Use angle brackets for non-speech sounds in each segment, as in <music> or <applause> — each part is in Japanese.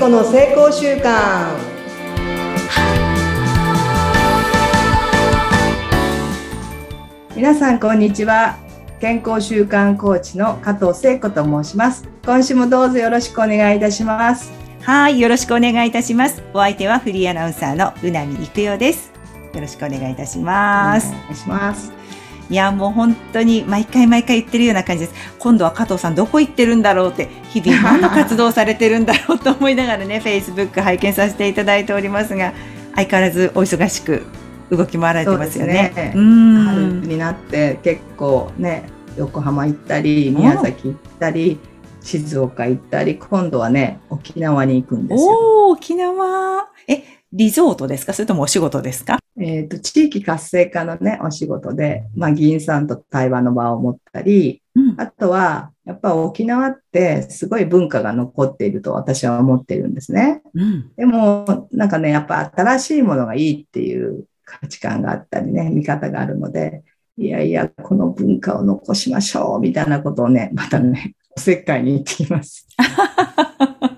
子の成功習慣皆さんこんにちは。健康習慣コーチの加藤聖子と申します。今週もどうぞよろしくお願いいたします。はいよろしくお願いいたします。お相手はフリーアナウンサーのうなみいくよです。よろしくお願いいたします。お願いしますいや、もう本当に毎回毎回言ってるような感じです。今度は加藤さんどこ行ってるんだろうって、日々何の活動されてるんだろうと思いながらね、<laughs> Facebook 拝見させていただいておりますが、相変わらずお忙しく動き回られてますよね。ねうん春になって結構ね、横浜行ったり、宮崎行ったり、静岡行ったり、今度はね、沖縄に行くんですよ。お沖縄。え、リゾートですか？それともお仕事ですか？えっ、ー、と、地域活性化のね、お仕事で、まあ、議員さんと対話の場を持ったり、うん、あとは、やっぱ沖縄ってすごい文化が残っていると私は思っているんですね。うん、でも、なんかね、やっぱ新しいものがいいっていう価値観があったりね、見方があるので、いやいや、この文化を残しましょう、みたいなことをね、またね、おせっかいに言ってきます。<laughs>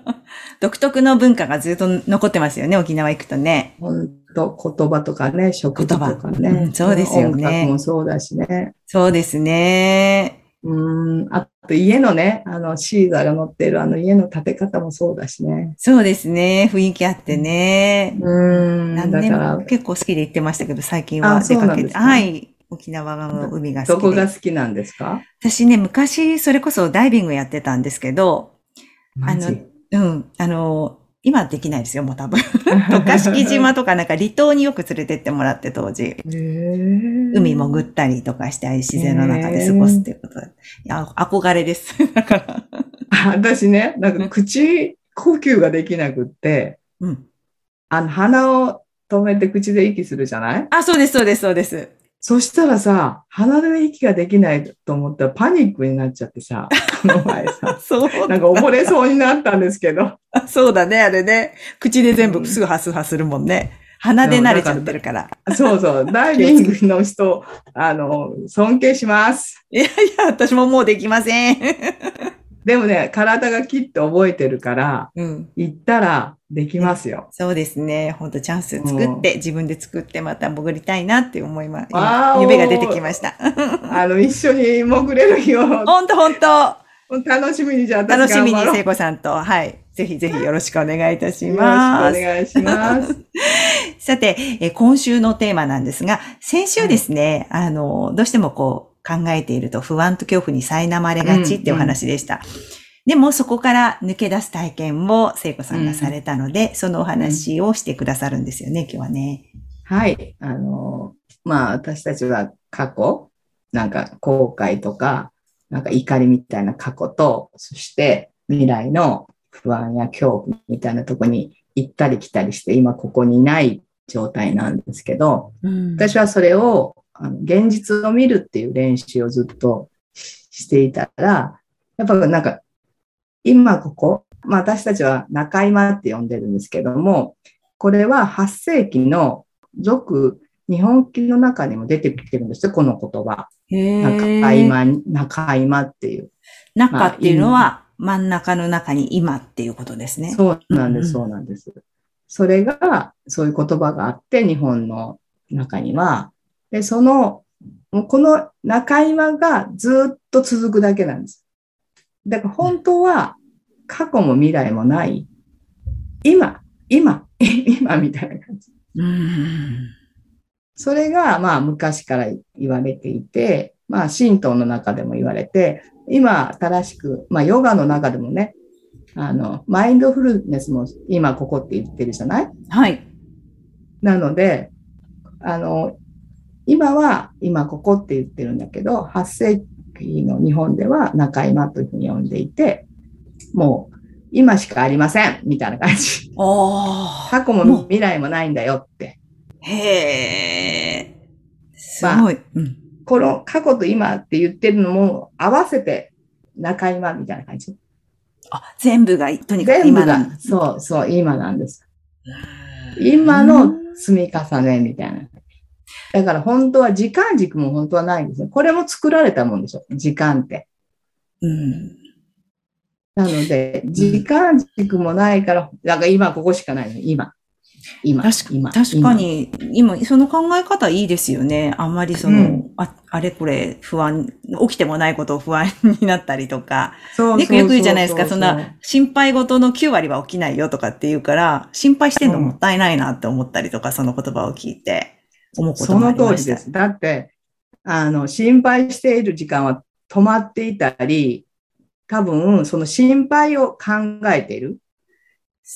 独特の文化がずっと残ってますよね、沖縄行くとね。本当言葉とかね、食事とかね。うん、そうですよね。音楽もそうだしね。そうですね。うん、あと家のね、あの、シーザーが乗ってるあの家の建て方もそうだしね。そうですね。雰囲気あってね。うん。何年も結構好きで行ってましたけど、最近は出かけて。はい。沖縄の海が好きで。どこが好きなんですか？私ね、昔、それこそダイビングやってたんですけど、あの、うん。あの、今できないですよ、もう多分。<laughs> 渡嘉敷島とかなんか離島によく連れてってもらって当時。海潜ったりとかして、自然の中で過ごすっていうこといや、憧れです。だから。私ね、なんか口呼吸ができなくって、うん、あの、鼻を止めて口で息するじゃない？あ、そうです、そうです、そうです。そしたらさ、鼻で息ができないと思ったらパニックになっちゃってさ、<laughs> この前さ、そうなんか溺れそうになったんですけど。<laughs> そうだね、あれね。口で全部すぐハスハするもんね。鼻で慣れちゃってるから。そうそう、<laughs> ダイビングの人、あの、尊敬します。いやいや、私ももうできません。でもね、体がきっと覚えてるから、うん、行ったらできますよ。そうですね。本当チャンス作って、自分で作ってまた潜りたいなって思います。夢が出てきました。あの、一緒に潜れる日を。本当本当楽しみにじゃあ楽しみに聖子さんと、はい。ぜひぜひよろしくお願いいたします。よろしくお願いします。<laughs> さて、え今週のテーマなんですが、先週ですね、はい、あの、どうしてもこう、考えていると不安と恐怖に苛まれがちってお話でした。うんうん、でもそこから抜け出す体験も聖子さんがされたので、うん、そのお話をしてくださるんですよね、今日はね。はい。あの、まあ私たちは過去、なんか後悔とか、なんか怒りみたいな過去と、そして未来の不安や恐怖みたいなとこに行ったり来たりして、今ここにない状態なんですけど、うん、私はそれをあの現実を見るっていう練習をずっとしていたら、やっぱなんか、今ここ、まあ私たちは中今って呼んでるんですけども、これは8世紀の俗日本記の中にも出てきてるんですよ、この言葉。中今、中今っていう。中っていうのは真ん中の中に今っていうことですね。そうなんです、そうなんです。それが、そういう言葉があって、日本の中には、で、その、この中今がずっと続くだけなんです。だから本当は過去も未来もない。今、今、<laughs> 今みたいな感じ。それが、まあ、昔から言われていて、まあ、神道の中でも言われて、今、新しく、まあ、ヨガの中でもね、あの、マインドフルネスも今ここって言ってるじゃない？はい。なので、あの、今は今ここって言ってるんだけど、8世紀の日本では中今というふうに呼んでいて、もう今しかありませんみたいな感じ。過去も未来もないんだよって。へえ。すごい、まあうん。この過去と今って言ってるのも合わせて中今みたいな感じ。あ、全部がとにかく今が。そうそう、今なんです。今の積み重ねみたいな。だから本当は時間軸も本当はないんですよ。これも作られたもんでしょ。時間って。うん。なので、時間軸もないから、なんか今ここしかないの、今。今。確か今確か。に、今、その考え方いいですよね。あんまりその、うんああれこれ不安、起きてもないことを不安になったりとか、今よくよく言うじゃないですか、そんなな心配事の9割は起きないよとかって言うから、心配してんのもったいないなって思ったりとか、その言葉を聞いて思うことそのもありました。通りです。だって、あの、心配している時間は止まっていたり、多分、その心配を考えている。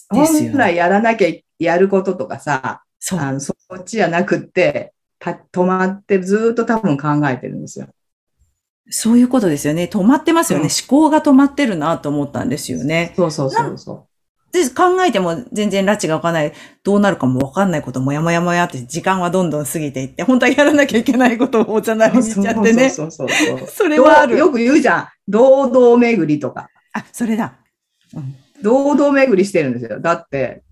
本来やらなきゃやることとかさ、そう。あのそっちじゃなくって、た止まってずーっと多分考えてるんですよ。そういうことですよね。止まってますよね。うん思考が止まってるなと思ったんですよね。そうそうそうそで、考えても全然拉致がわかんない。どうなるかもわかんないこともやもやもやって時間はどんどん過ぎていって、本当はやらなきゃいけないことをおざなう。りにしちゃってね。そうそうそうそう。それはある。よく言うじゃん。堂々巡りとか。あ、それだ。うん堂々巡りしてるんですよ。だって、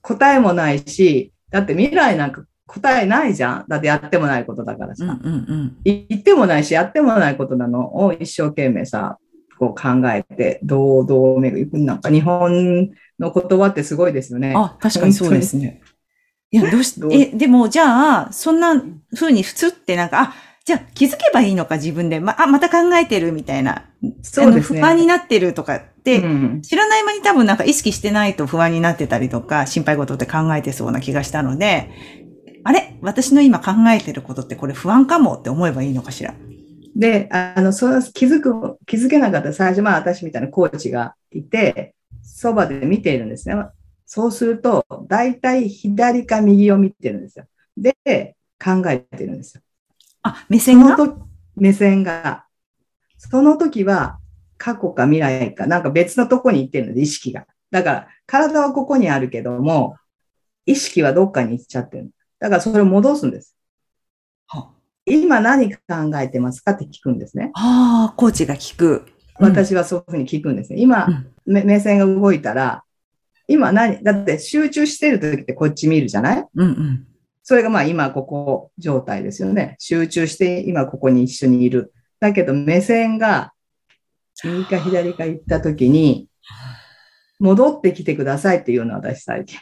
答えもないし、だって未来なんか答えないじゃん。だってやってもないことだからさ。うんうんうん。言ってもないし、やってもないことなのを一生懸命さ、こう考えて、堂々巡り。なんか日本の言葉ってすごいですよね。あ、確かにそうですね。いや、どうしえ、でも、じゃあ、そんな風に普通ってなんか、あ、じゃあ気づけばいいのか、自分で。ま、あ、また考えてるみたいな。そうですね不安になってるとかって、うん知らない間に多分なんか意識してないと不安になってたりとか、心配事って考えてそうな気がしたので、あれ？私の今考えてることってこれ不安かもって思えばいいのかしら？で、あの、そう気づく、気づけなかった最初、まあ私みたいなコーチがいて、そばで見ているんですね。そうすると、大体左か右を見てるんですよ。で、考えてるんですよ。あ、目そ線が目線が。その時は、過去か未来か、なんか別のとこに行ってるので、意識が。だから、体はここにあるけども、意識はどっかに行っちゃってる。だから、それを戻すんです。は今何考えてますかって聞くんですね。ああ、コーチが聞く。うん私はそういうふうに聞くんですね。今、目線が動いたら、今何だって集中してる時ってこっち見るじゃない？うんうん。それがまあ今ここ状態ですよね。集中して今ここに一緒にいる。だけど目線が右か左か行った時に、戻ってきてくださいっていうのは私最近。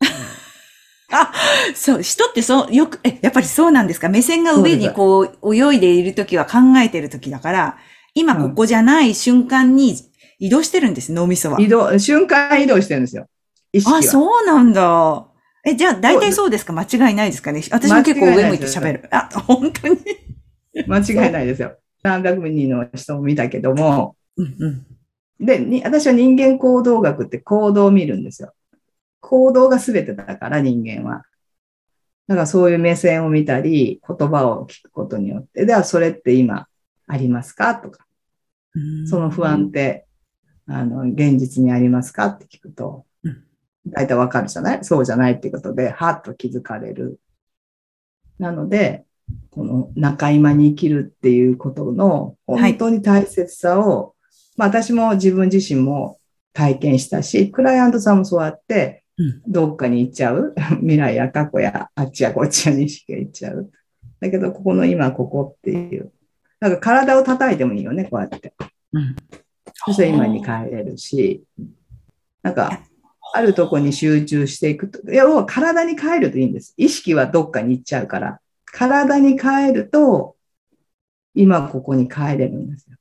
<laughs> そう、人ってそう、よく、え、やっぱりそうなんですか？目線が上にこう、泳いでいるときは考えてるときだから、今ここじゃない瞬間に移動してるんです、脳みそは。移動、瞬間移動してるんですよ。意識は。あ、そうなんだ。え、じゃあ大体そうですか？間違いないですかね？私も結構上向いて喋る。あ、本当に？間違いないですよ。300人 <laughs> の人を見たけども、うんうん。で、に私は人間行動学って行動を見るんですよ。行動が全てだから人間は。だからそういう目線を見たり、言葉を聞くことによって、ではそれって今ありますか？とか、その不安って、あの、現実にありますかって聞くとうん、大体わかるじゃない？そうじゃないってことで、はっと気づかれる。なので、この中今に生きるっていうことのはい本当に大切さを、まあ私も自分自身も体験したし、クライアントさんもそうやってうん、どっかに行っちゃう？<laughs> 未来や過去やあっちやこっちやに意識が行っちゃう。だけど、ここの今ここっていう。なんか体を叩いてもいいよね、こうやって。うん。そして今に帰れるし、なんか、あるとこに集中していくと、いや、要は体に帰るといいんです。意識はどっかに行っちゃうから、体に帰ると、今ここに帰れるんですよ。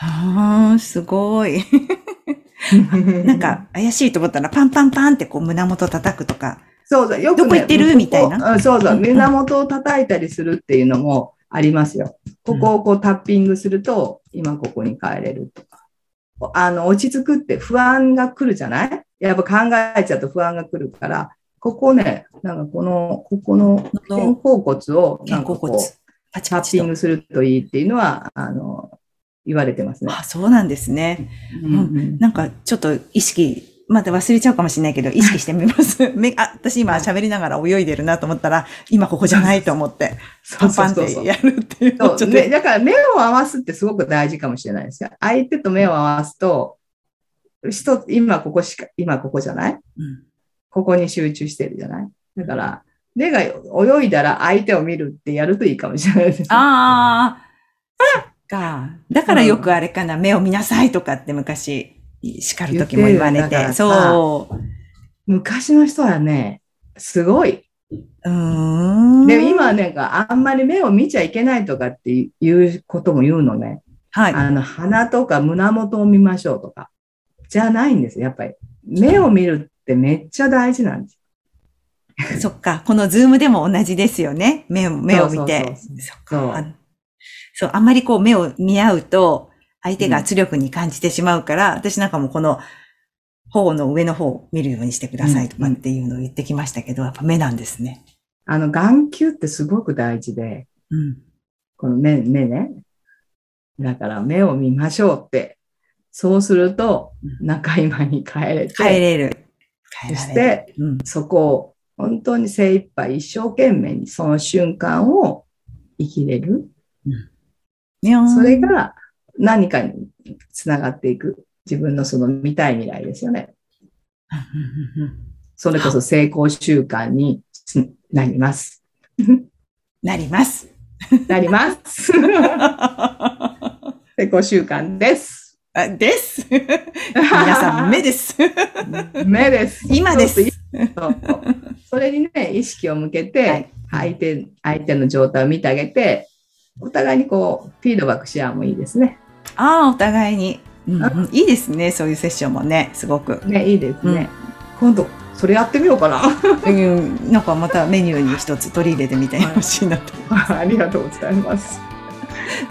ああ、すごい。<laughs> なんか怪しいと思ったらパンパンパンってこう胸元叩くとか。そうそう、よく、ね、どこ行ってる？みたいなそうそう、うん胸元を叩いたりするっていうのもありますよ。ここをこうタッピングすると、今ここに帰れるとか。あの、落ち着くって不安が来るじゃない？やっぱ考えちゃうと不安が来るから、ここね、なんかこの、ここの肩甲骨を、なんかこう。タッピングするといいっていうのは、あの、言われてますね。あ、そうなんですね。うんうんなんかちょっと意識、また忘れちゃうかもしれないけど、<laughs> 意識してみます。<laughs> めあ、私今喋りながら泳いでるなと思ったら、今ここじゃないと思って、パンパンってやるっていう。そうね、だから目を合わすってすごく大事かもしれないですよ。相手と目を合わすと、人、今ここしか、今ここじゃない？うんここに集中してるじゃない？だから、目が泳いだら相手を見るってやるといいかもしれないです。ああ、か。だからよくあれかな、目を見なさいとかって昔、叱る時も言われて。そう。昔の人はね、すごい。うーん。で、今はね、あんまり目を見ちゃいけないとかっていうことも言うのね。はい。あの、鼻とか胸元を見ましょうとか。じゃないんですよ。やっぱり。目を見るってめっちゃ大事なんです。そっか。このズームでも同じですよね。目を、目を見て。そうそうそうそうそう、あんまりこう目を見合うと、相手が圧力に感じてしまうから、私なんかもこの、頬の上の方を見るようにしてくださいとかっていうのを言ってきましたけど、やっぱ目なんですね。あの、眼球ってすごく大事で、うん。この目、目ね。だから目を見ましょうって。そうすると、中今に帰れて、帰れる。帰そし。て、うん。そこを本当に精一杯一生懸命にその瞬間を生きれる。にゃーんそれ、が何かにつながっていく。自分のその見たい未来ですよね。それこそ成功習慣につなります。なります。なります。<laughs> 成功習慣です。あです。皆さん、目です。<laughs> 目です。今です。それにね、意識を向けて、はい相手、相手の状態を見てあげて、お互いにこう、フィードバックし合うもいいですね。ああ、お互いに、うんうんいいですね。そういうセッションもね、すごく。ね、いいですね。今度、それやってみようかな。うん、なんかまたメニューに一つ取り入れてみてほしいなと。<laughs> ありがとうございます。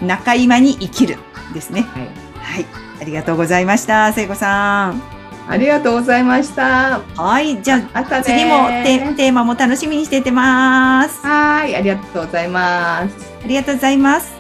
中今に生きるですね。はい。はい。ありがとうございました。聖子さん。ありがとうございました。はい。じゃあ、またね次もテテーマも楽しみにしててます。はい、ありがとうございます。ありがとうございます。